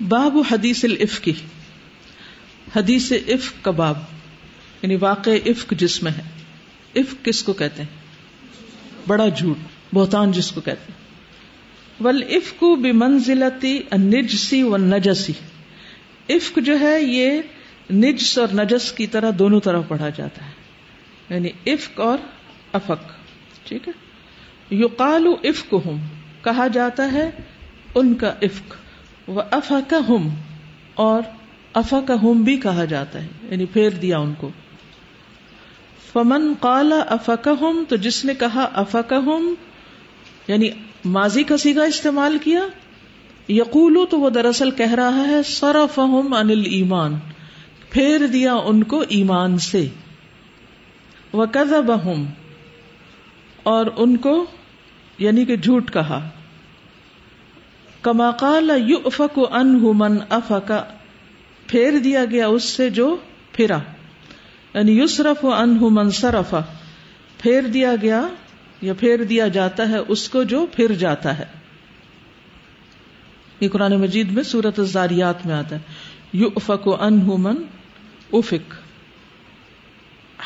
باب حدیث العفق. حدیث عفق کا باب. یعنی واقع عفق جس میں ہے. عفق کس کو کہتے ہیں؟ بڑا جھوٹ. بہتان جس کو کہتے ہیں. ول عفق بھی منزلتی نجسی و نجسی عفق جو ہے یہ نجس اور نجس کی طرح دونوں طرح پڑھا جاتا ہے. یعنی عفق اور افق. ٹھیک ہے؟ یقال عفق ہوں کہا جاتا ہے ان کا عفق. وہ افق ہم اور افق ہم بھی کہا جاتا ہے یعنی پھیر دیا ان کو۔ فمن کالا افق ہم تو جس نے کہا افق ہم یعنی ماضی کا سیگا استعمال کیا، یقولو، تو وہ دراصل کہہ رہا ہے سرف انل ایمان پھیر دیا ان کو ایمان سے۔ وہ کزب اور ان کو یعنی کہ جھوٹ کہا۔ کما کال یو افک ان من افکا پھیر دیا گیا اس سے جو پھرا یعنی یوسرف ان من سرفا پھیر دیا گیا یا پھیر دیا جاتا ہے اس کو جو پھر جاتا ہے۔ یہ قرآن مجید میں سورت الزاریات میں آتا ہے۔ یو افک ان من افک۔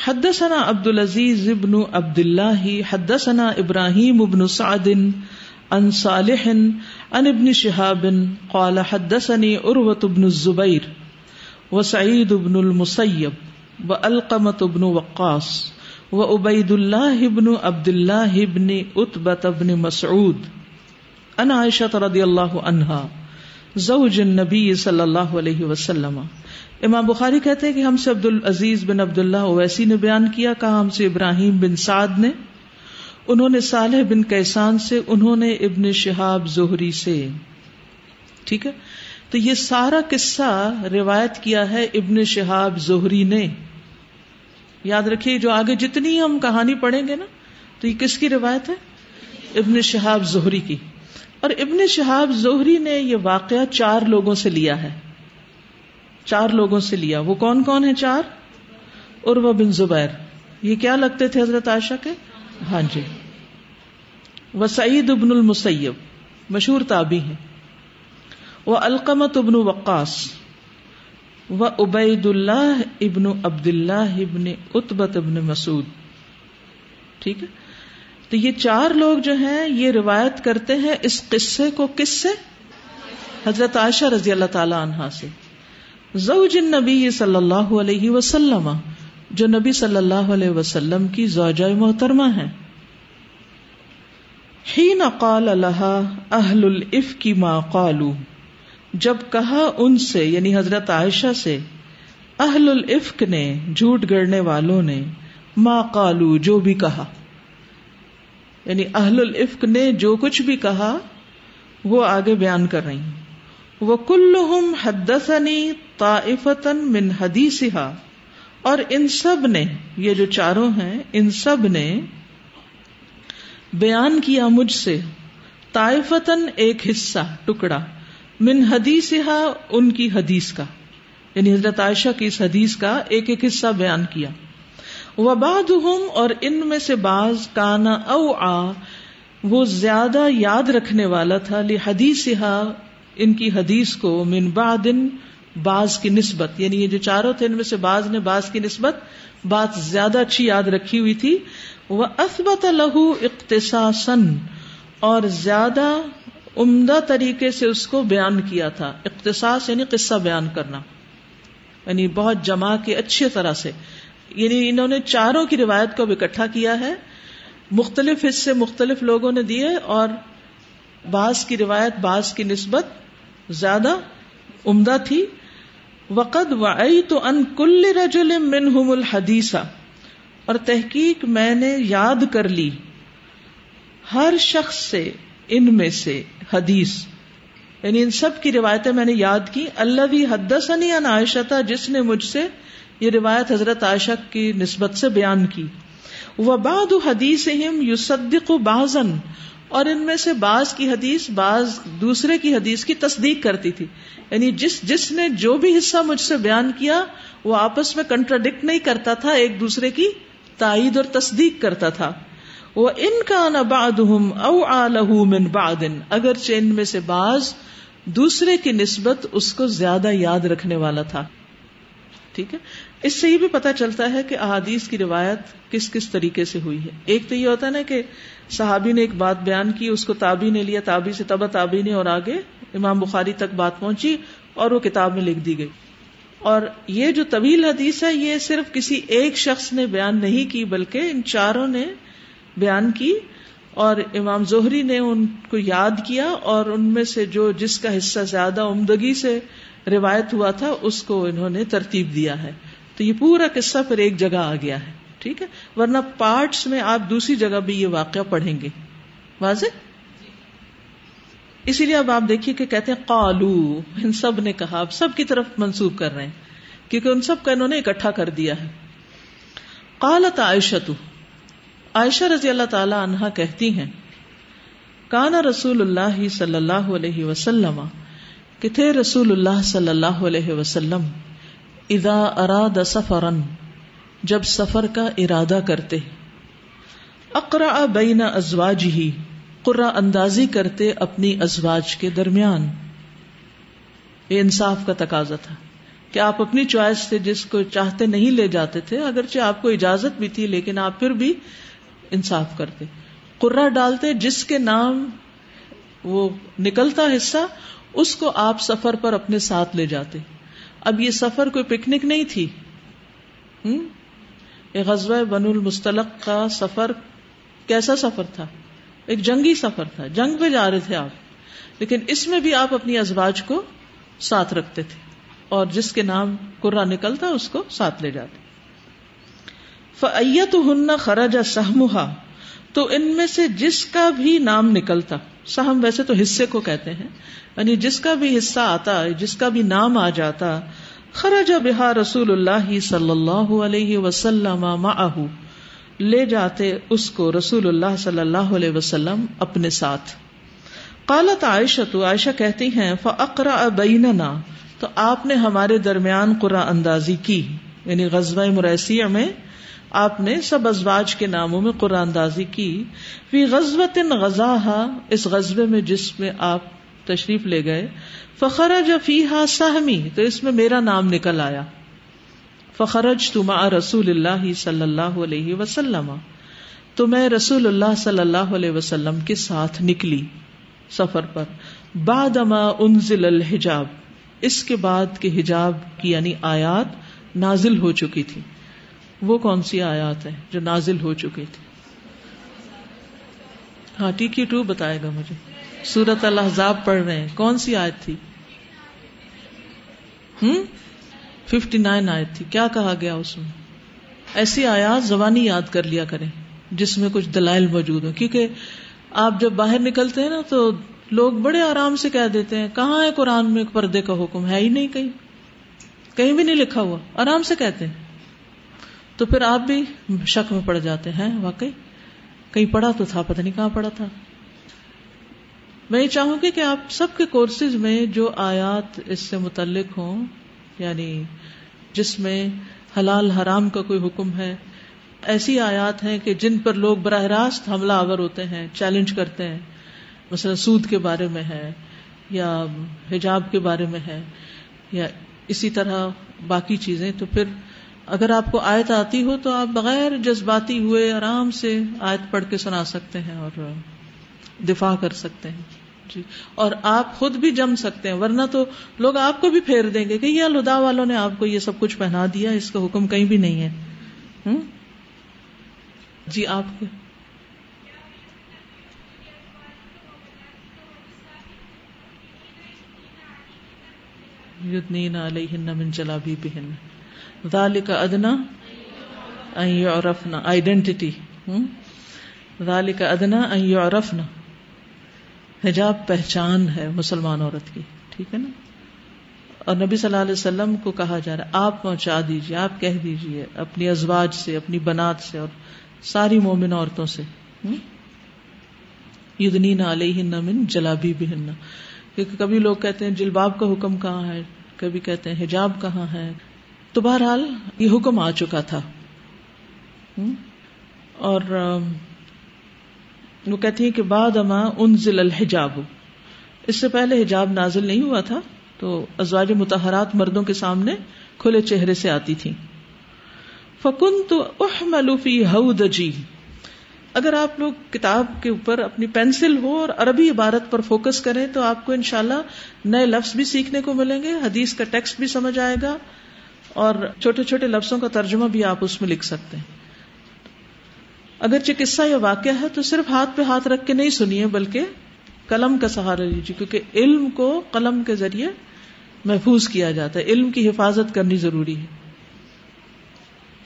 حدثنا عبد العزیز ابن عبد اللہ حدثنا ابراہیم ابن سعد ان صالح ان ابن شهاب قال حدثني عروة بن الزبير وسعيد بن المسيب والقمة بن وقاص وعبيد الله بن عبد الله بن عتبة بن مسعود ان عائشة رضي الله عنها زوج النبي صلى الله عليه وسلم امام بخاری کہتے ہیں کہ ہم سے عبد العزیز بن عبد اللہ اویسی نے بیان کیا، کہا ہم سے ابراہیم بن سعد نے انہوں نے صالح بن کیسان سے، انہوں نے ابن شہاب زہری سے۔ ٹھیک ہے؟ تو یہ سارا قصہ روایت کیا ہے ابن شہاب زہری نے۔ یاد رکھیے، جو آگے جتنی ہم کہانی پڑھیں گے نا، تو یہ کس کی روایت ہے؟ ابن شہاب زہری کی۔ اور ابن شہاب زہری نے یہ واقعہ چار لوگوں سے لیا ہے۔ چار لوگوں سے لیا۔ وہ کون کون ہے چار؟ ارو بن زبیر۔ یہ کیا لگتے تھے حضرت عائشہ کے؟ ہاں جی۔ وہ سعید ابن المسیب، مشہور تابی ہیں۔ وہ القمت ابن وقاص، و عبید اللہ ابن عبد اللہ ابن اتبت ابن مسعود۔ ٹھیک ہے؟ تو یہ چار لوگ جو ہیں، یہ روایت کرتے ہیں اس قصے کو کس سے؟ حضرت عائشہ رضی اللہ تعالی عنہا سے۔ زوج نبی صلی اللہ علیہ وسلم، جو نبی صلی اللہ علیہ وسلم کی زوجہ محترمہ ہے حین قال لها اہل الف کی ماں قالو، جب کہا ان سے یعنی حضرت عائشہ سے، اہل الفق نے، جھوٹ گڑنے والوں نے ماں قالو، جو بھی کہا۔ یعنی اہل الفق نے جو کچھ بھی کہا، وہ آگے بیان کر رہی ہیں۔ وہ کل حدسنی طائفتن من حدیثہا اور ان سب نے، یہ جو چاروں ہیں، ان سب نے بیان کیا مجھ سے طائفتن ایک حصہ، ٹکڑا، من حدیثہا ان کی حدیث کا۔ یعنی حضرت عائشہ کی اس حدیث کا ایک ایک حصہ بیان کیا۔ وباد اور ان میں سے بعض کانا او آ وہ زیادہ یاد رکھنے والا تھا حدیث ان کی حدیث کو، من بعدن بعض کی نسبت یعنی یہ جو چاروں تھے ان میں سے بعض نے بعض کی نسبت بات زیادہ اچھی یاد رکھی ہوئی تھی۔ وہ اسبت لہو اختصاصن اور زیادہ عمدہ طریقے سے اس کو بیان کیا تھا۔ اختصاص یعنی قصہ بیان کرنا۔ یعنی بہت جمع کے اچھی طرح سے۔ یعنی انہوں نے چاروں کی روایت کو اکٹھا کیا ہے۔ مختلف حصے مختلف لوگوں نے دیے اور بعض کی روایت، بعض کی نسبت زیادہ عمدہ تھی۔ وقد وعی تو ان کل رجل منہم الحدیثہ اور تحقیق میں نے یاد کر لی ہر شخص سے، ان میں سے حدیث۔ یعنی ان سب کی روایتیں میں نے یاد کی۔ اللہ بھی حدثنی ان عائشہ، جس نے مجھ سے یہ روایت حضرت عائشہ کی نسبت سے بیان کی۔ وہ باد حدیث یوسدق بازن اور ان میں سے بعض کی حدیث بعض دوسرے کی حدیث کی تصدیق کرتی تھی۔ یعنی جس جس نے جو بھی حصہ مجھ سے بیان کیا، وہ آپس میں کنٹراڈکٹ نہیں کرتا تھا، ایک دوسرے کی تائید اور تصدیق کرتا تھا۔ وہ ان کا نباد او من بادن اگر چین میں سے بعض دوسرے کی نسبت اس کو زیادہ یاد رکھنے والا تھا۔ ٹھیک ہے؟ اس سے یہ بھی پتا چلتا ہے کہ احادیث کی روایت کس کس طریقے سے ہوئی ہے۔ ایک تو یہ ہوتا ہے نا کہ صحابی نے ایک بات بیان کی، اس کو تابی نے لیا تابی سے تبا تابی نے اور آگے امام بخاری تک بات پہنچی اور وہ کتاب میں لکھ دی گئی۔ اور یہ جو طویل حدیث ہے، یہ صرف کسی ایک شخص نے بیان نہیں کی، بلکہ ان چاروں نے بیان کی اور امام زہری نے ان کو یاد کیا اور ان میں سے جو جس کا حصہ زیادہ عمدگی سے روایت ہوا تھا، اس کو انہوں نے ترتیب دیا ہے۔ تو یہ پورا قصہ پھر ایک جگہ آ گیا ہے، ٹھیک ہے؟ ورنہ پارٹس میں آپ دوسری جگہ بھی یہ واقعہ پڑھیں گے۔ واضح؟ اسی لیے اب آپ دیکھیے کہ کہتے ہیں قالو، ان سب نے کہا، اب سب کی طرف منسوخ کر رہے ہیں، کیونکہ ان سب کا انہوں نے اکٹھا کر دیا ہے۔ قالت عائشہ عائشہ رضی اللہ تعالی عنہا کہتی ہیں، کانا رسول اللہ صلی اللہ علیہ وسلم کہ تھے رسول اللہ صلی اللہ علیہ وسلم، اذا اراد سفرن جب سفر کا ارادہ کرتے۔ اقرا بین ازواج ہی قرا اندازی کرتے اپنی ازواج کے درمیان۔ یہ انصاف کا تقاضا تھا کہ آپ اپنی چوائس سے جس کو چاہتے نہیں لے جاتے تھے، اگرچہ آپ کو اجازت بھی تھی، لیکن آپ پھر بھی انصاف کرتے۔ قرا ڈالتے جس کے نام وہ نکلتا حصہ اس کو آپ سفر پر اپنے ساتھ لے جاتے۔ اب یہ سفر کوئی پکنک نہیں تھی۔ یہ غزوہ بن المستلق کا سفر کیسا سفر تھا؟ ایک جنگی سفر تھا۔ جنگ پہ جا رہے تھے آپ۔ لیکن اس میں بھی آپ اپنی ازواج کو ساتھ رکھتے تھے۔ اور جس کے نام قرا نکلتا اس کو ساتھ لے جاتے۔ فیت ہن خرجا سہمہ تو ان میں سے جس کا بھی نام نکلتا، سہم ویسے تو حصے کو کہتے ہیں۔ یعنی جس کا بھی حصہ آتا، جس کا بھی نام آ جاتا، خرج بہا رسول اللہ صلی اللہ علیہ وسلم لے جاتے اس کو رسول اللہ صلی اللہ علیہ وسلم اپنے ساتھ۔ قالت عائشہ تو عائشہ کہتی ہیں فقرا بیننا تو آپ نے ہمارے درمیان قرآن اندازی کی۔ یعنی غزوہ مریسیہ میں آپ نے سب ازواج کے ناموں میں قرآن اندازی کی۔ فی غزوت غزہ اس غزبے میں جس میں آپ تشریف لے گئے۔ فخرج فیحا سہمی، تو اس میں میرا نام نکل آیا۔ فخرج تما رسول اللہ صلی اللہ علیہ وسلم، تو میں رسول اللہ صلی اللہ علیہ وسلم کے ساتھ نکلی سفر پر۔ بعد اما انزل الحجاب، اس کے بعد کے حجاب کی یعنی آیات نازل ہو چکی تھی۔ وہ کون سی آیات ہے جو نازل ہو چکی تھی؟ ہاں ٹی ٹو بتائے گا مجھے۔ سورت الحضاب پڑھ رہے ہیں۔ کون سی آیت تھی؟ ہوں ففٹی نائن آیت تھی۔ کیا کہا گیا اس میں؟ ایسی آیات زبانی یاد کر لیا کریں جس میں کچھ دلائل موجود ہو کیونکہ آپ جب باہر نکلتے ہیں نا تو لوگ بڑے آرام سے کہہ دیتے ہیں، کہاں ہے قرآن میں پردے کا حکم؟ ہے ہی نہیں کہیں۔ کہیں بھی نہیں لکھا ہوا۔ آرام سے کہتے ہیں۔ تو پھر آپ بھی شک میں پڑ جاتے ہیں، واقعی۔ کہیں پڑھا تو تھا، پتہ نہیں کہاں پڑھا تھا۔ میں یہ چاہوں گی کہ آپ سب کے کورسز میں جو آیات اس سے متعلق ہوں یعنی جس میں حلال حرام کا کوئی حکم ہے، ایسی آیات ہیں کہ جن پر لوگ براہ راست حملہ آور ہوتے ہیں چیلنج کرتے ہیں۔ مثلا سود کے بارے میں ہے، یا حجاب کے بارے میں ہے، یا اسی طرح باقی چیزیں۔ تو پھر اگر آپ کو آیت آتی ہو تو آپ بغیر جذباتی ہوئے آرام سے آیت پڑھ کے سنا سکتے ہیں اور دفاع کر سکتے ہیں۔ جی اور آپ خود بھی جم سکتے ہیں، ورنہ تو لوگ آپ کو بھی پھیر دیں گے کہ یہ الدا والوں نے آپ کو یہ سب کچھ پہنا دیا، اس کا حکم کہیں بھی نہیں ہے۔ جی آپ کے من چلا بھی بہن ذالک ادنا عورفنا آئیڈینٹی ذالک ادنا عورفنا حجاب پہچان ہے مسلمان عورت کی، ٹھیک ہے نا؟ اور نبی صلی اللہ علیہ وسلم کو کہا جا رہا ہے، آپ پہنچا دیجیے آپ کہہ دیجیے اپنی ازواج سے، اپنی بنات سے اور ساری مومن عورتوں سے۔ یدنین علیہ من جلابی بھی کیونکہ کبھی لوگ کہتے ہیں، جلباب کا حکم کہاں ہے؟ کبھی کہتے ہیں، حجاب کہاں ہے؟ تو بہرحال یہ حکم آ چکا تھا۔ اور وہ کہتی ہے کہ بعد اما ان ضلع الحجاب۔ اس سے پہلے حجاب نازل نہیں ہوا تھا، تو ازواج متحرات مردوں کے سامنے کھلے چہرے سے آتی تھی فکن تو احملوفی ہودجی اگر آپ لوگ کتاب کے اوپر اپنی پینسل ہو اور عربی عبارت پر فوکس کریں، تو آپ کو انشاءاللہ نئے لفظ بھی سیکھنے کو ملیں گے، حدیث کا ٹیکسٹ بھی سمجھ آئے گا اور چھوٹے چھوٹے لفظوں کا ترجمہ بھی آپ اس میں لکھ سکتے ہیں۔ اگرچہ قصہ یا واقعہ ہے تو صرف ہاتھ پہ ہاتھ رکھ کے نہیں سنیے، بلکہ قلم کا سہارا لیجیے، کیونکہ علم کو قلم کے ذریعے محفوظ کیا جاتا ہے، علم کی حفاظت کرنی ضروری ہے۔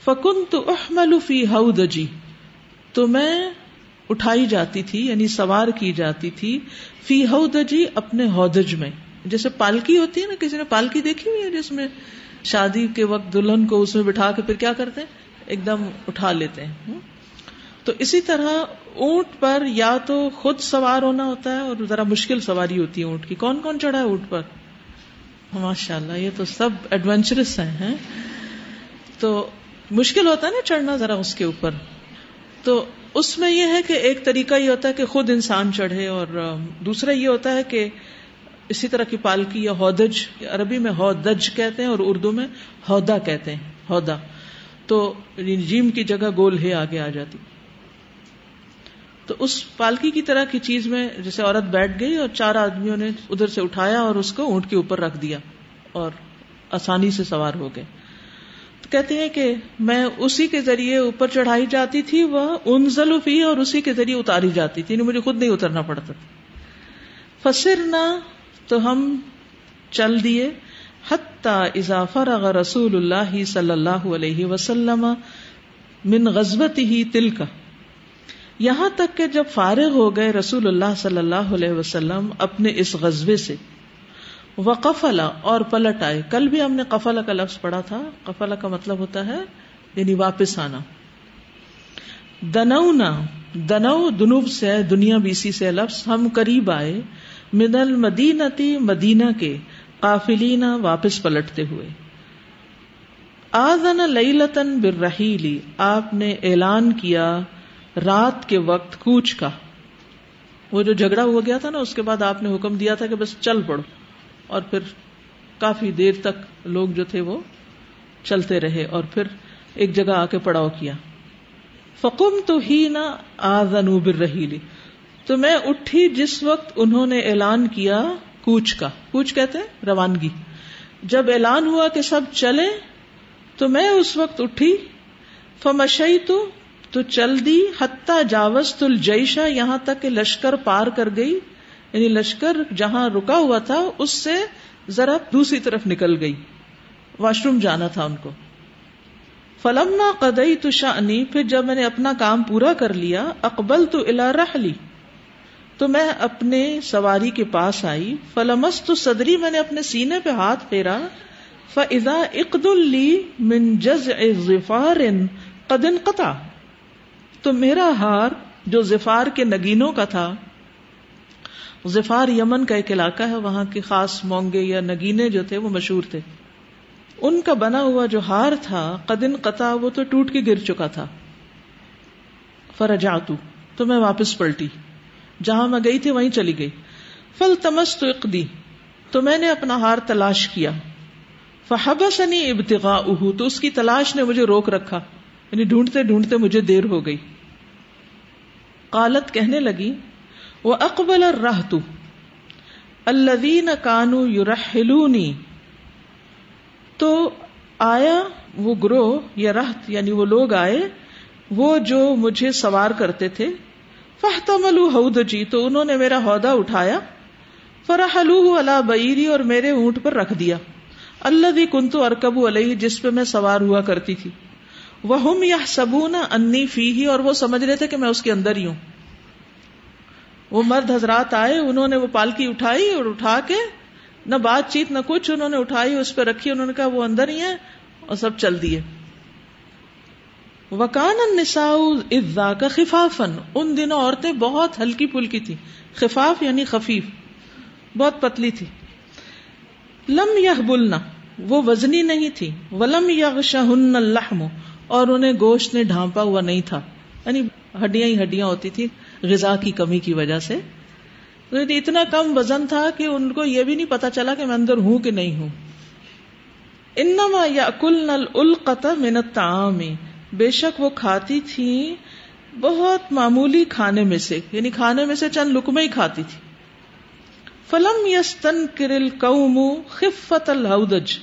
فکن تو احمل فی ہودجی تو میں اٹھائی جاتی تھی یعنی سوار کی جاتی تھی فی ہودجی اپنے ہودج میں۔ جیسے پالکی ہوتی ہے نا، کسی نے پالکی دیکھی ہوئی ہے، جس میں شادی کے وقت دلہن کو اس میں بٹھا کے پھر کیا کرتے ہیں؟ ایک دم اٹھا لیتے ہیں۔ تو اسی طرح اونٹ پر یا تو خود سوار ہونا ہوتا ہے اور ذرا مشکل سواری ہوتی ہے اونٹ کی۔ کون کون چڑھا ہے اونٹ پر؟ ماشاء اللہ یہ تو سب ایڈونچرس ہیں تو مشکل ہوتا ہے نا چڑھنا ذرا اس کے اوپر۔ تو اس میں یہ ہے کہ ایک طریقہ یہ ہوتا ہے کہ خود انسان چڑھے اور دوسرا یہ ہوتا ہے کہ اسی طرح کی پالکی یا ہودج عربی میں ہودج کہتے ہیں اور اردو میں ہودا کہتے ہیں، ہودا۔ تو یعنی جیم کی جگہ گول ہے، آگے آ جاتی۔ تو اس پالکی کی طرح کی چیز میں جیسے عورت بیٹھ گئی اور چار آدمیوں نے ادھر سے اٹھایا اور اس کو اونٹ کے اوپر رکھ دیا اور آسانی سے سوار ہو گئے۔ تو کہتے ہیں کہ میں اسی کے ذریعے اوپر چڑھائی جاتی تھی، وہ انزل فی اور اسی کے ذریعے اتاری جاتی تھی یعنی مجھے خود نہیں اترنا پڑتا تھا۔ فصر نہ تو ہم چل دیے۔ حتی اضافہ رغ رسول اللہ صلی اللہ علیہ وسلم من غزبت ہی تل کا یہاں تک کہ جب فارغ ہو گئے رسول اللہ صلی اللہ علیہ وسلم اپنے اس غزبے سے، وہ قفلا اور پلٹ آئے۔ کل بھی ہم نے قفلا کا لفظ پڑھا تھا۔ قفلا کا مطلب ہوتا ہے یعنی واپس آنا۔ دنونا دنو دنوب سے دنیا بیسی سے لفظ ہم قریب آئے من المدینتی مدینہ کے قافلینا واپس پلٹتے ہوئے۔ آزن لئی لتن بررحیلی آپ نے اعلان کیا رات کے وقت کوچ کا۔ وہ جو جھگڑا ہو گیا تھا نا، اس کے بعد آپ نے حکم دیا تھا کہ بس چل پڑو۔ اور پھر کافی دیر تک لوگ جو تھے وہ چلتے رہے اور پھر ایک جگہ آ کے پڑاؤ کیا۔ فکم تو ہی نہ آزنوبر رہی لی تو میں اٹھی جس وقت انہوں نے اعلان کیا کوچ کا۔ کوچ کہتے ہیں روانگی۔ جب اعلان ہوا کہ سب چلے تو میں اس وقت اٹھی۔ فمشئی تو تو چل دی حتہ جاوز تل جیشا یہاں تک کہ لشکر پار کر گئی۔ یعنی لشکر جہاں رکا ہوا تھا، اس سے ذرا دوسری طرف نکل گئی۔ واش روم جانا تھا ان کو۔ فلم قدئی تو شانی پھر جب میں نے اپنا کام پورا کر لیا اکبل تو الا رہ لی تو میں اپنے سواری کے پاس آئی۔ فلمس تو صدری، میں نے اپنے سینے پہ ہاتھ پھیرا۔ فضا اقد اللی من جز ظفار قدن قطع تو میرا ہار جو زفار کے نگینوں کا تھا، زفار یمن کا ایک علاقہ ہے، وہاں کے خاص مونگے یا نگینے جو تھے وہ مشہور تھے۔ ان کا بنا ہوا جو ہار تھا، قدن قطع، وہ تو ٹوٹ کے گر چکا تھا۔ فرجاتو تو میں واپس پلٹی۔ جہاں میں گئی تھی، وہیں چلی گئی۔ فل تمس تو اقدی، تو میں نے اپنا ہار تلاش کیا۔ فحبسنی ابتغا تو اس کی تلاش نے مجھے روک رکھا۔ یعنی ڈھونڈتے ڈھونڈتے مجھے دیر ہو گئی۔ قالت کہنے لگی وہ اکبل راہ تو الدین کانو یورحلونی تو آیا وہ گروہ یا رحت یعنی وہ لوگ آئے، وہ جو مجھے سوار کرتے تھے۔ فہتمل ہود جی تو انہوں نے میرا عہدہ اٹھایا۔ فرحلو اللہ بیری اور میرے اونٹ پر رکھ دیا۔ اللہ بھی کنتو ارکب علیہ جس پہ میں سوار ہوا کرتی تھی۔ وہ ہم یا سبونا انی فی ہی اور وہ سمجھ رہے تھے کہ میں اس کے اندر ہی ہوں۔ وہ مرد حضرات آئے، انہوں نے وہ پالکی اٹھائی اور اٹھا کے نہ بات چیت نہ کچھ انہوں نے اٹھائی، اس پہ رکھی، انہوں نے کہا وہ اندر ہی ہے اور سب چل دیے۔ وکان کا خفافن ان دنوں عورتیں بہت ہلکی پھلکی تھی خفاف یعنی خفیف، بہت پتلی تھی۔ لم یہ بلنا وہ وزنی نہیں تھی۔ ولم یغ شہن الحم اور انہیں گوشت نے ڈھانپا ہوا نہیں تھا۔ یعنی ہڈیاں ہی ہڈیاں ہوتی تھی غذا کی کمی کی وجہ سے۔ تو اتنا کم وزن تھا کہ ان کو یہ بھی نہیں پتا چلا کہ میں اندر ہوں کہ نہیں ہوں۔ انما یا کل نل القت منت بے شک وہ کھاتی تھی بہت معمولی کھانے میں سے یعنی کھانے میں سے چند لکمے ہی کھاتی تھی۔ فلم یستن کرل قوم خفت الہدج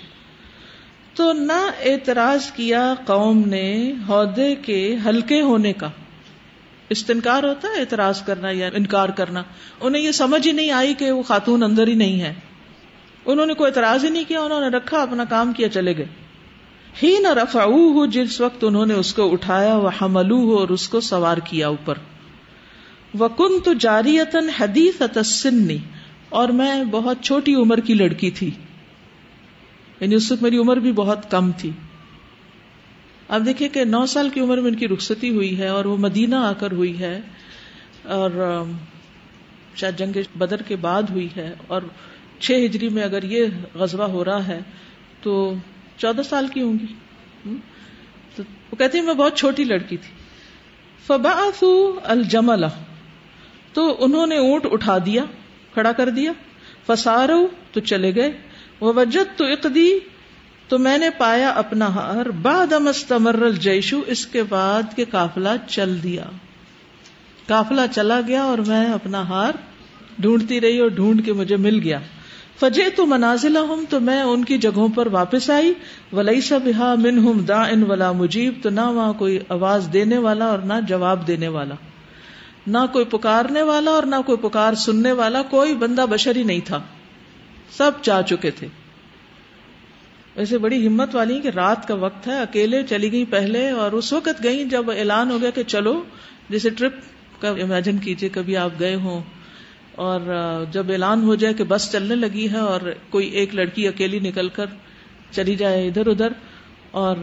تو نہ اعتراض کیا قوم نے عہدے کے ہلکے ہونے کا۔ استنکار ہوتا ہے اعتراض کرنا یا انکار کرنا۔ انہیں یہ سمجھ ہی نہیں آئی کہ وہ خاتون اندر ہی نہیں ہے۔ انہوں نے کوئی اعتراض ہی نہیں کیا، انہوں نے رکھا، اپنا کام کیا، چلے گئے۔ ہی نہ رفا ہو جس وقت انہوں نے اس کو اٹھایا وہ حملو ہو اور اس کو سوار کیا اوپر۔ وہ کن تو جاری حدیث سنی اور میں بہت چھوٹی عمر کی لڑکی تھی۔ یعنی اس وقت میری عمر بھی بہت کم تھی۔ اب دیکھیے کہ نو سال کی عمر میں ان کی رخصتی ہوئی ہے اور وہ مدینہ آ کر ہوئی ہے اور شاید جنگ بدر کے بعد ہوئی ہے اور چھ ہجری میں اگر یہ غزبہ ہو رہا ہے تو چودہ سال کی ہوں گی۔ تو وہ کہتی میں بہت چھوٹی لڑکی تھی۔ فبا الجمل، تو انہوں نے اونٹ اٹھا دیا، کھڑا کر دیا۔ فسارو، تو چلے گئے۔ وہ وجد تو اقدی، تو میں نے پایا اپنا ہار۔ بعد مستمر الجیشو اس کے بعد کے کافلا چل دیا۔ کافلا چلا گیا اور میں اپنا ہار ڈھونڈتی رہی اور ڈھونڈ کے مجھے مل گیا۔ فجے تو منازل ہوں تو میں ان کی جگہوں پر واپس آئی۔ ولی سب ہا من ہم دا ان ولا مجیب، تو نہ وہاں کوئی آواز دینے والا اور نہ جواب دینے والا۔ نہ کوئی پکارنے والا اور نہ کوئی پکار سننے والا، کوئی بندہ بشر ہی نہیں تھا۔ سب جا چکے تھے۔ ویسے بڑی ہمت والی کہ رات کا وقت ہے، اکیلے چلی گئی پہلے اور اس وقت گئی جب اعلان ہو گیا کہ چلو، جیسے ٹرپ کا امیجن کیجیے کبھی آپ گئے ہوں اور جب اعلان ہو جائے کہ بس چلنے لگی ہے اور کوئی ایک لڑکی اکیلی نکل کر چلی جائے ادھر ادھر اور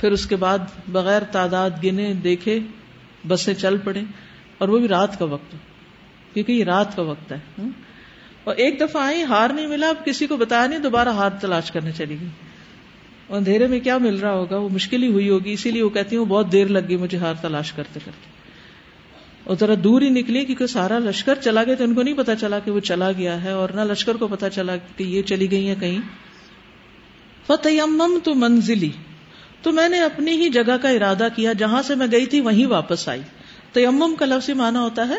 پھر اس کے بعد بغیر تعداد گنے دیکھے بسیں چل پڑے اور وہ بھی رات کا وقت کیونکہ یہ رات کا وقت ہے۔ اور ایک دفعہ آئی ہار نہیں ملا، اب کسی کو بتایا نہیں، دوبارہ ہار تلاش کرنے چلی گئی۔ اندھیرے میں کیا مل رہا ہوگا؟ وہ مشکل ہی ہوئی ہوگی، اسی لیے وہ کہتی ہوں، بہت دیر لگ گئی مجھے ہار تلاش کرتے کرتے۔ اور ذرا دور ہی نکلی کیونکہ سارا لشکر چلا گیا، تو ان کو نہیں پتا چلا کہ وہ چلا گیا ہے، اور نہ لشکر کو پتا چلا کہ یہ چلی گئی ہے کہیں۔ فتح تو منزلی تو میں نے اپنی ہی جگہ کا ارادہ کیا، جہاں سے میں گئی تھی، وہیں واپس آئی۔ تیمم کا لفظ مانا ہوتا ہے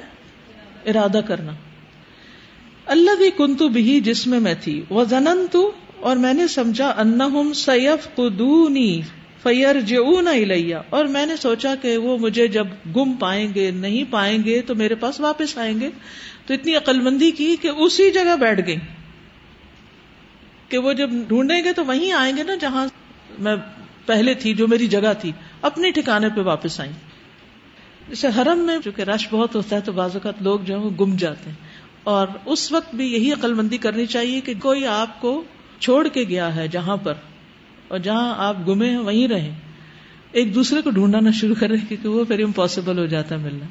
ارادہ کرنا۔ اللہ بھی کنتو بھی جس میں میں تھی وہ زنن تو اور میں نے سمجھا ان سیف قدونی فیر جو لیا اور میں نے سوچا کہ وہ مجھے جب گم پائیں گے، نہیں پائیں گے، تو میرے پاس واپس آئیں گے۔ تو اتنی عقل مندی کی کہ اسی جگہ بیٹھ گئی کہ وہ جب ڈھونڈیں گے تو وہیں آئیں گے نا جہاں میں پہلے تھی، جو میری جگہ تھی، اپنے ٹھکانے پہ واپس آئیں۔ جیسے حرم میں، چونکہ رش بہت ہوتا ہے، تو بعض اوقات لوگ جو ہے وہ گم جاتے ہیں۔ اور اس وقت بھی یہی عقل مندی کرنی چاہیے کہ کوئی آپ کو چھوڑ کے گیا ہے جہاں پر اور جہاں آپ گمے ہیں، وہیں رہیں۔ ایک دوسرے کو ڈھونڈنا نہ شروع کریں کیونکہ وہ پھر امپاسبل ہو جاتا ہے ملنا۔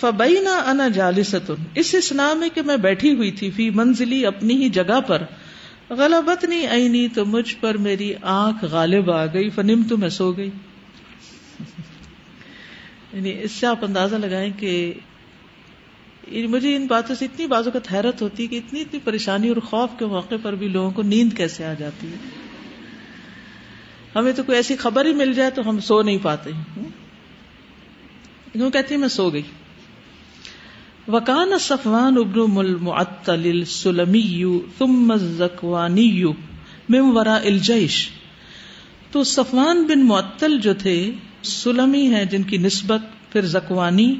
فبئی نہ انا جالستن۔ اس اسنا میں کہ میں بیٹھی ہوئی تھی، فی منزلی اپنی ہی جگہ پر۔ غلبت نہیں آئی تو مجھ پر میری آنکھ غالب آ گئی فنم تو میں سو گئی۔ یعنی اس سے آپ اندازہ لگائیں کہ مجھے ان باتوں سے اتنی بازو کا حیرت ہوتی ہے کہ اتنی اتنی پریشانی اور خوف کے موقع پر بھی لوگوں کو نیند کیسے آ جاتی ہے؟ ہمیں تو کوئی ایسی خبر ہی مل جائے تو ہم سو نہیں پاتے کیوں کہتی میں سو گئی۔ وکان صفوان ابن المعطل سلمی ثم زکوانی مم ورا الجیش۔ تو صفوان بن معطل جو تھے، سلمی ہیں جن کی نسبت، پھر زکوانی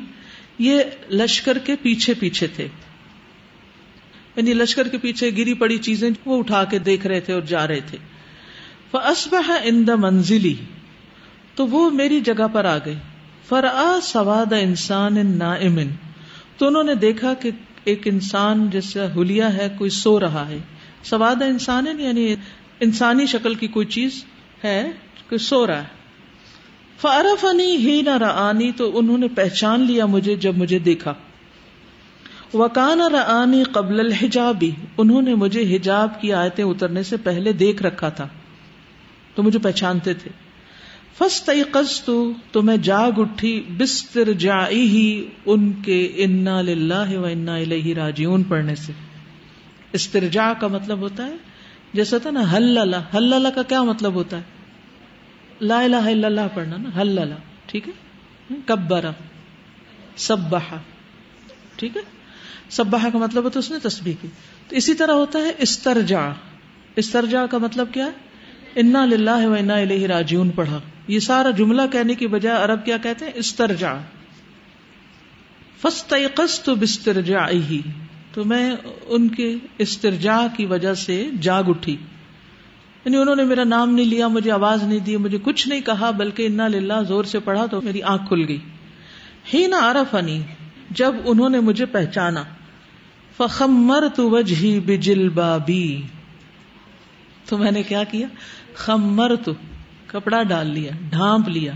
یہ لشکر کے پیچھے پیچھے تھے۔ یعنی لشکر کے پیچھے گری پڑی چیزیں وہ اٹھا کے دیکھ رہے تھے اور جا رہے تھے۔ ان دا منزلی تو وہ میری جگہ پر آ گئی فرآ سواد انسان ان نا تو انہوں نے دیکھا کہ ایک انسان جیسا ہولیا ہے، کوئی سو رہا ہے۔ سواد انسان یعنی انسانی شکل کی کوئی چیز ہے، کوئی سو رہا ہے۔ فارفنی ہی نہ رانی تو انہوں نے پہچان لیا مجھے جب مجھے دیکھا۔ وکان رانی قبل الحجابی انہوں نے مجھے حجاب کی آیتیں اترنے سے پہلے دیکھ رکھا تھا، تو مجھے پہچانتے تھے۔ فسط تو میں جاگ اٹھی بستر جا ہی ان کے انا للہ و انا الہ راجیون پڑھنے سے۔ استرجا کا مطلب ہوتا ہے، جیسا تھا نا حل اللہ حل اللہ کا کیا مطلب ہوتا ہے؟ لا الہ الا اللہ پڑھنا نا حل اللہ ٹھیک ہے؟ کبرا سب ٹھیک ہے؟ سب کا مطلب ہوتا ہے اس نے تسبیح کی۔ تو اسی طرح ہوتا ہے استرجا استرجا کا مطلب کیا ہے؟ انا للہ و انا الہ راجیون پڑھا۔ یہ سارا جملہ کہنے کی بجائے عرب کیا کہتے ہیں؟ استرجا فسط تو ہی تو میں ان کے استرجا کی وجہ سے جاگ اٹھی۔ یعنی انہوں نے میرا نام نہیں لیا، مجھے آواز نہیں دی، مجھے کچھ نہیں کہا، بلکہ انا للہ، زور سے پڑھا تو میری آنکھ کھل گئی۔ ہی نہ عرف انی جب انہوں نے مجھے پہچانا فخمر تو وجہ بجل بابی تو میں نے کیا کیا؟ خمر تو کپڑا ڈال لیا، ڈھانپ لیا۔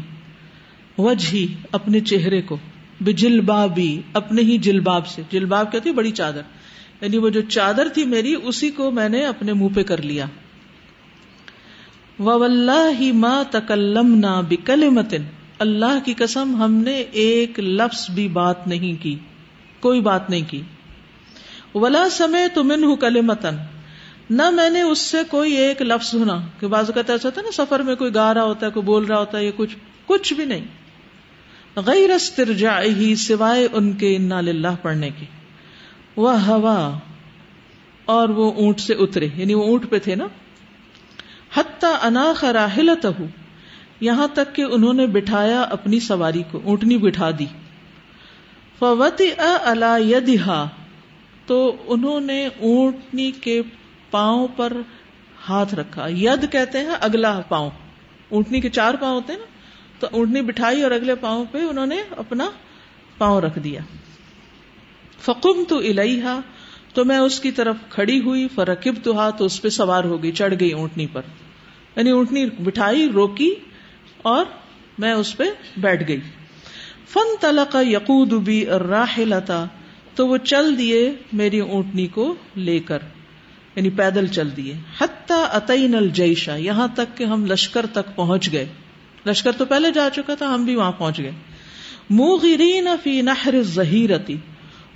وجہ اپنے چہرے کو، بجلبابی، اپنے ہی جلباب سے۔ جلباب کہتی بڑی چادر۔ یعنی وہ جو چادر تھی میری، اسی کو میں نے اپنے منہ پہ کر لیا۔ ہی ماں تکلم نہ متن اللہ کی قسم، ہم نے ایک لفظ بھی بات نہیں کی، کوئی بات نہیں کی۔ ولا سمے تمن ہوں کل متن نہ میں نے اس سے کوئی ایک لفظ سنا۔ کہ بازو کا ایسا ہوتا ہے نا، سفر میں کوئی گا رہا ہوتا ہے، کوئی بول رہا ہوتا ہے یہ کچھ کچھ بھی نہیں۔ غیر استرجا ہی سوائے ان کے انا للہ پڑھنے کی۔ وہ ہوا اور وہ اونٹ سے اترے۔ یعنی وہ اونٹ پہ تھے نا۔ حتہ انا خراہلت یہاں تک کہ انہوں نے بٹھایا اپنی سواری کو، اونٹنی بٹھا دی۔ فوتی الا تو انہوں نے اونٹنی کے پاؤں پر ہاتھ رکھا۔ ید کہتے ہیں اگلا پاؤں۔ اونٹنی کے چار پاؤں ہوتے ہیں نا، تو اونٹنی بٹھائی اور اگلے پاؤں پہ انہوں نے اپنا پاؤں رکھ دیا۔ فکم تو الحا تو میں اس کی طرف کھڑی ہوئی فرقب تو ہاتھ اس پہ سوار ہو گئی، چڑھ گئی اونٹنی پر۔ یعنی اونٹنی بٹھائی، روکی اور میں اس پہ بیٹھ گئی۔ فن تلق یقود بھی راہ تو وہ چل دیے میری اونٹنی کو لے کر۔ یعنی پیدل چل دیے۔ حتیٰ عطین الجیشا یہاں تک کہ ہم لشکر تک پہنچ گئے۔ لشکر تو پہلے جا چکا تھا، ہم بھی وہاں پہنچ گئے۔ موغرین فی نہر ظہیرتی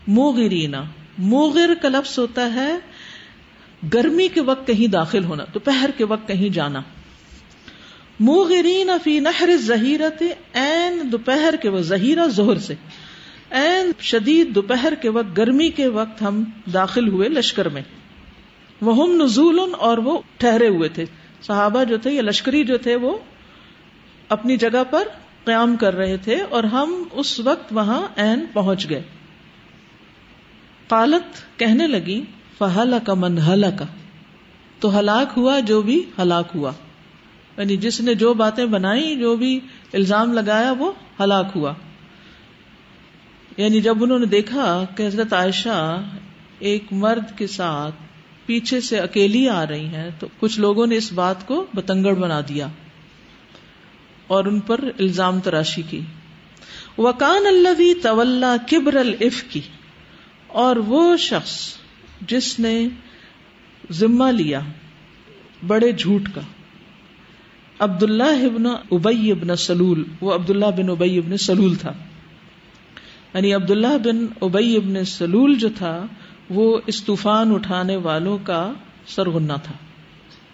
موغرینا موغر کا لفظ ہوتا ہے گرمی کے وقت کہیں داخل ہونا، دوپہر کے وقت کہیں جانا۔ موغرین فی نہر ظہیرت این دوپہر کے وقت، ظہیرہ زہر سے۔ این شدید دوپہر کے وقت، گرمی کے وقت ہم داخل ہوئے لشکر میں۔ وہ نزول اور وہ ٹھہرے ہوئے تھے۔ صحابہ جو تھے یا لشکری جو تھے وہ اپنی جگہ پر قیام کر رہے تھے اور ہم اس وقت وہاں این پہنچ گئے۔ قالت کہنے لگی فہلا کا من ہلا کا تو ہلاک ہوا جو بھی ہلاک ہوا۔ یعنی جس نے جو باتیں بنائی، جو بھی الزام لگایا، وہ ہلاک ہوا۔ یعنی جب انہوں نے دیکھا کہ حضرت عائشہ ایک مرد کے ساتھ پیچھے سے اکیلی آ رہی ہیں، تو کچھ لوگوں نے اس بات کو بتنگڑ بنا دیا اور ان پر الزام تراشی کی۔ وکان اللہ طول کبر الف کی اور وہ شخص جس نے ذمہ لیا بڑے جھوٹ کا۔ عبد اللہ ابن ابئی ابن سلول، وہ عبد اللہ بن ابئی ابن سلول تھا۔ یعنی عبد اللہ بن ابئی ابن سلول جو تھا، وہ اس طوفان اٹھانے والوں کا سرغنا تھا۔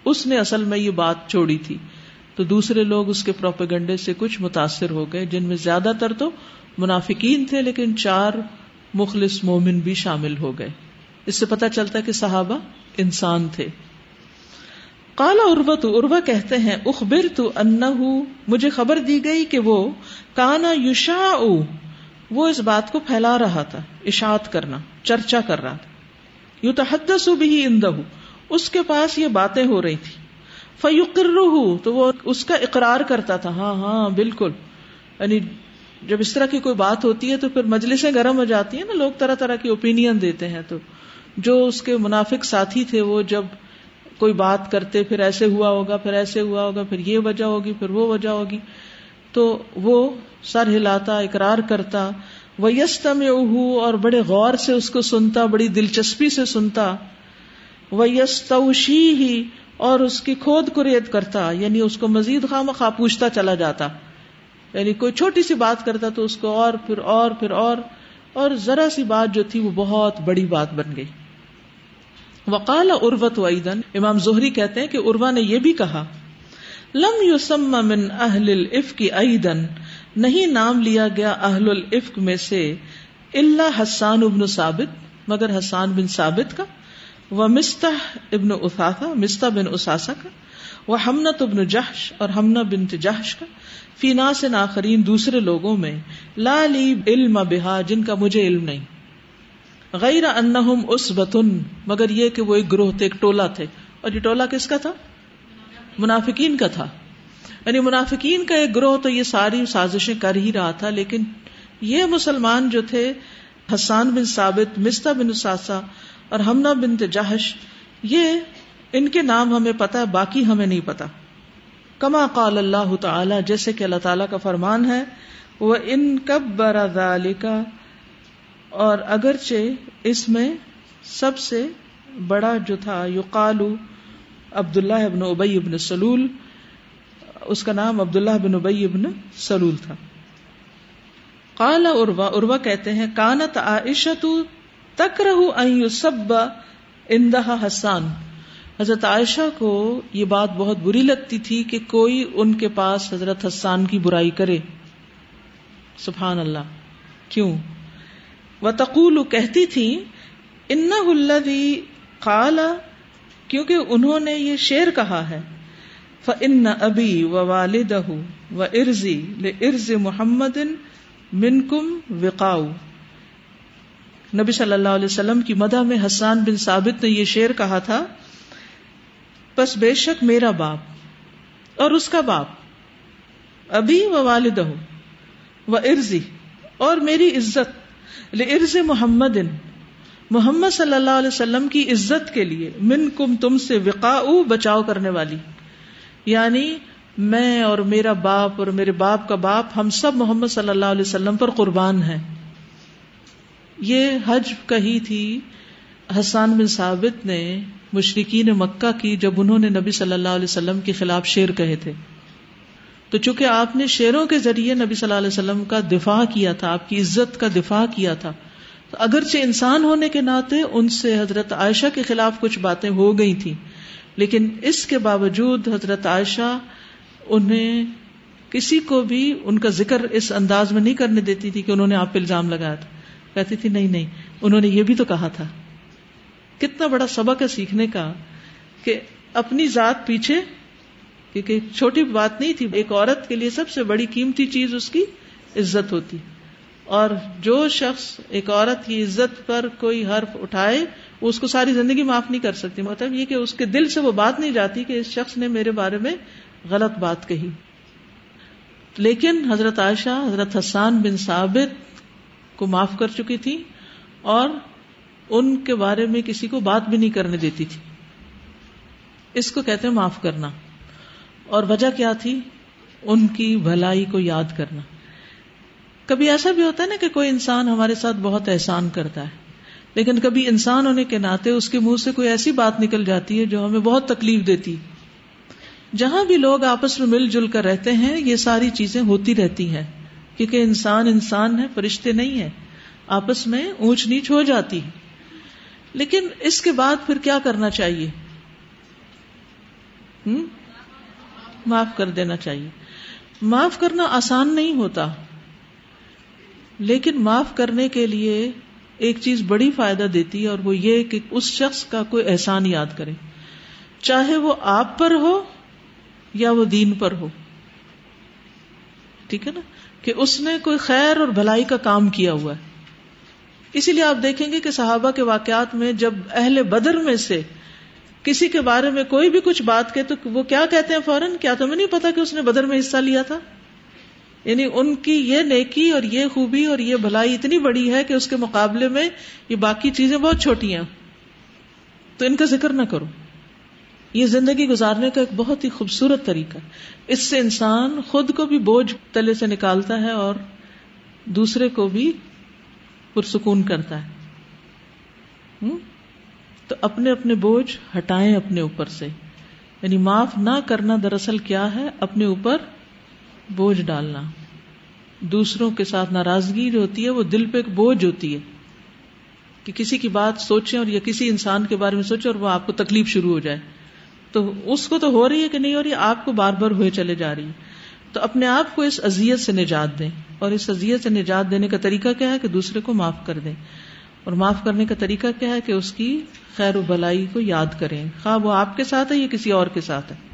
اس نے اصل میں یہ بات چھوڑی تھی۔ تو دوسرے لوگ اس کے پروپیگنڈے سے کچھ متاثر ہو گئے، جن میں زیادہ تر تو منافقین تھے، لیکن چار مخلص مومن بھی شامل ہو گئے۔ اس سے پتا چلتا کہ صحابہ انسان تھے۔ کالا اروت اروا کہتے ہیں اخبر تو ان مجھے خبر دی گئی کہ وہ کانا یوشا وہ اس بات کو پھیلا رہا تھا، اشاعت کرنا، چرچا کر رہا تھا۔ یو تحدث بھی اندہ اس کے پاس یہ باتیں ہو رہی تھی۔ فیوکر تو وہ اس کا اقرار کرتا تھا۔ ہاں ہاں بالکل۔ یعنی جب اس طرح کی کوئی بات ہوتی ہے تو پھر مجلسیں گرم ہو جاتی ہیں نا، لوگ طرح طرح کی اوپین دیتے ہیں تو۔ جو اس کے منافق ساتھی تھے وہ جب کوئی بات کرتے، پھر ایسے ہوا ہوگا، پھر ایسے ہوا ہوگا، پھر یہ وجہ ہوگی، پھر وہ وجہ ہوگی۔ تو وہ سر ہلاتا، اقرار کرتا۔ وہ یستم اور بڑے غور سے اس کو سنتا، بڑی دلچسپی سے سنتا۔ وہ یستوشی ہی اور اس کی کھود کرید کرتا یعنی اس کو مزید خام خواہ پوچھتا چلا جاتا۔ یعنی کوئی چھوٹی سی بات کرتا تو اس کو اور پھر اور پھر اور اور ذرا سی بات جو تھی وہ بہت بڑی بات بن گئی۔ وقال اروت ویدن امام زہری کہتے ہیں کہ اروا نے یہ بھی کہا، لم یوسم من اہل العفق ایدن نہیں نام لیا گیا اہل العفق میں سے اللہ حسان ابن ثابت، مگر حسان بن ثابت کا وہ مستح ابن اثاثا مستہ بن اساسا کا وہ ہمنت ابن جہش اور ہمنا بن جہش کا فینا سے ناخرین دوسرے لوگوں میں لا لی علم بہا جن کا مجھے علم نہیں۔ غیر انہم اس بتن مگر یہ کہ وہ ایک گروہ تھے، ایک ٹولا تھے۔ اور یہ ٹولا کس کا تھا؟ منافقین کا تھا۔ یعنی منافقین کا ایک گروہ تو یہ ساری سازشیں کر ہی رہا تھا، لیکن یہ مسلمان جو تھے، حسان بن ثابت مستہ بن ساسا اور ہمنا بن تجاہش یہ ان کے نام ہمیں پتا باقی ہمیں نہیں پتا کما قال اللہ تعالی، جیسے کہ اللہ تعالیٰ کا فرمان ہے، وہ ان کب برا کا اور اگرچہ اس میں سب سے بڑا جو تھا یو قالو عبد اللہ ابن ابئی ابن سلول، اس کا نام عبد اللہ بن ابئی ابن سلول تھا۔ کالا اروا اروا کہتے ہیں، کانت عائشہ تک رہ سب اندہ حسان حضرت عائشہ کو یہ بات بہت بری لگتی تھی کہ کوئی ان کے پاس حضرت حسان کی برائی کرے۔ سبحان اللہ۔ کیوں؟ وہ تقول کہتی تھی ان کالا کیونکہ انہوں نے یہ شیر کہا ہے۔ فن ابی و والد و ارزی ارز محمد من کم وقاؤ نبی صلی اللہ علیہ وسلم کی مدہ میں حسان بن ثابت نے یہ شیر کہا تھا بس بے شک میرا باپ اور اس کا باپ۔ ابھی و والد و ارزی اور میری عزت ارز محمد محمد صلی اللہ علیہ وسلم کی عزت کے لیے من کم تم سے وقا بچاؤ کرنے والی۔ یعنی میں اور میرا باپ اور میرے باپ کا باپ، ہم سب محمد صلی اللہ علیہ وسلم پر قربان ہیں۔ یہ حج کہی تھی حسان بن ثابت نے۔ مشرقین مکہ کی جب انہوں نے نبی صلی اللہ علیہ وسلم کے خلاف شیر کہے تھے۔ تو چونکہ آپ نے شیروں کے ذریعے نبی صلی اللہ علیہ وسلم کا دفاع کیا تھا، آپ کی عزت کا دفاع کیا تھا، تو اگرچہ انسان ہونے کے ناطے ان سے حضرت عائشہ کے خلاف کچھ باتیں ہو گئی تھی لیکن اس کے باوجود حضرت عائشہ انہیں کسی کو بھی ان کا ذکر اس انداز میں نہیں کرنے دیتی تھی کہ انہوں نے آپ پہ الزام لگایا تھا۔ کہتی تھی، نہیں نہیں، انہوں نے یہ بھی تو کہا تھا۔ کتنا بڑا سبق ہے سیکھنے کا کہ اپنی ذات پیچھے، کیونکہ چھوٹی بات نہیں تھی، ایک عورت کے لیے سب سے بڑی قیمتی چیز اس کی عزت ہوتی۔ اور جو شخص ایک عورت کی عزت پر کوئی حرف اٹھائے وہ اس کو ساری زندگی معاف نہیں کر سکتی۔ مطلب یہ کہ اس کے دل سے وہ بات نہیں جاتی کہ اس شخص نے میرے بارے میں غلط بات کہی۔ لیکن حضرت عائشہ، حضرت حسان بن ثابت کو معاف کر چکی تھی اور ان کے بارے میں کسی کو بات بھی نہیں کرنے دیتی تھی۔ اس کو کہتے ہیں معاف کرنا۔ اور وجہ کیا تھی؟ ان کی بھلائی کو یاد کرنا۔ کبھی ایسا بھی ہوتا ہے نا کہ کوئی انسان ہمارے ساتھ بہت احسان کرتا ہے، لیکن کبھی انسان ہونے کے ناطے اس کے منہ سے کوئی ایسی بات نکل جاتی ہے جو ہمیں بہت تکلیف دیتی۔ جہاں بھی لوگ آپس میں مل جل کر رہتے ہیں، یہ ساری چیزیں ہوتی رہتی ہیں۔ کیونکہ انسان انسان ہے، فرشتے نہیں ہے آپس میں اونچ نیچ ہو جاتی۔ ہے لیکن اس کے بعد پھر کیا کرنا چاہیے؟ ہم؟ معاف کر دینا چاہیے۔ معاف کرنا آسان نہیں ہوتا۔ لیکن معاف کرنے کے لیے ایک چیز بڑی فائدہ دیتی ہے اور وہ یہ کہ اس شخص کا کوئی احسان یاد کرے۔ چاہے وہ آپ پر ہو یا وہ دین پر ہو۔ ٹھیک ہے نا؟ کہ اس نے کوئی خیر اور بھلائی کا کام کیا ہوا ہے۔ اسی لیے آپ دیکھیں گے کہ صحابہ کے واقعات میں جب اہل بدر میں سے کسی کے بارے میں کوئی بھی کچھ بات کہ تو وہ کیا کہتے ہیں فوراً؟ کیا تمہیں نہیں پتا کہ اس نے بدر میں حصہ لیا تھا؟ یعنی ان کی یہ نیکی اور یہ خوبی اور یہ بھلائی اتنی بڑی ہے کہ اس کے مقابلے میں یہ باقی چیزیں بہت چھوٹی ہیں۔ تو ان کا ذکر نہ کرو۔ یہ زندگی گزارنے کا ایک بہت ہی خوبصورت طریقہ اس سے انسان خود کو بھی بوجھ تلے سے نکالتا ہے اور دوسرے کو بھی پرسکون کرتا ہے۔ تو اپنے اپنے بوجھ ہٹائیں اپنے اوپر سے۔ یعنی معاف نہ کرنا دراصل کیا ہے؟ اپنے اوپر بوجھ ڈالنا۔ دوسروں کے ساتھ ناراضگی جو ہوتی ہے، وہ دل پہ ایک بوجھ ہوتی ہے۔ کہ کسی کی بات سوچیں اور یا کسی انسان کے بارے میں سوچیں اور وہ آپ کو تکلیف شروع ہو جائے۔ تو اس کو تو ہو رہی ہے کہ نہیں ہو رہی، آپ کو بار بار ہوئے چلے جا رہی ہے تو اپنے آپ کو اس ازیت سے نجات دیں۔ اور اس ازیت سے نجات دینے کا طریقہ کیا ہے کہ دوسرے کو معاف کر دیں؟ اور معاف کرنے کا طریقہ کیا ہے کہ اس کی خیر و بلائی کو یاد کریں۔ خواہ وہ آپ کے ساتھ ہے یا کسی اور کے ساتھ ہے۔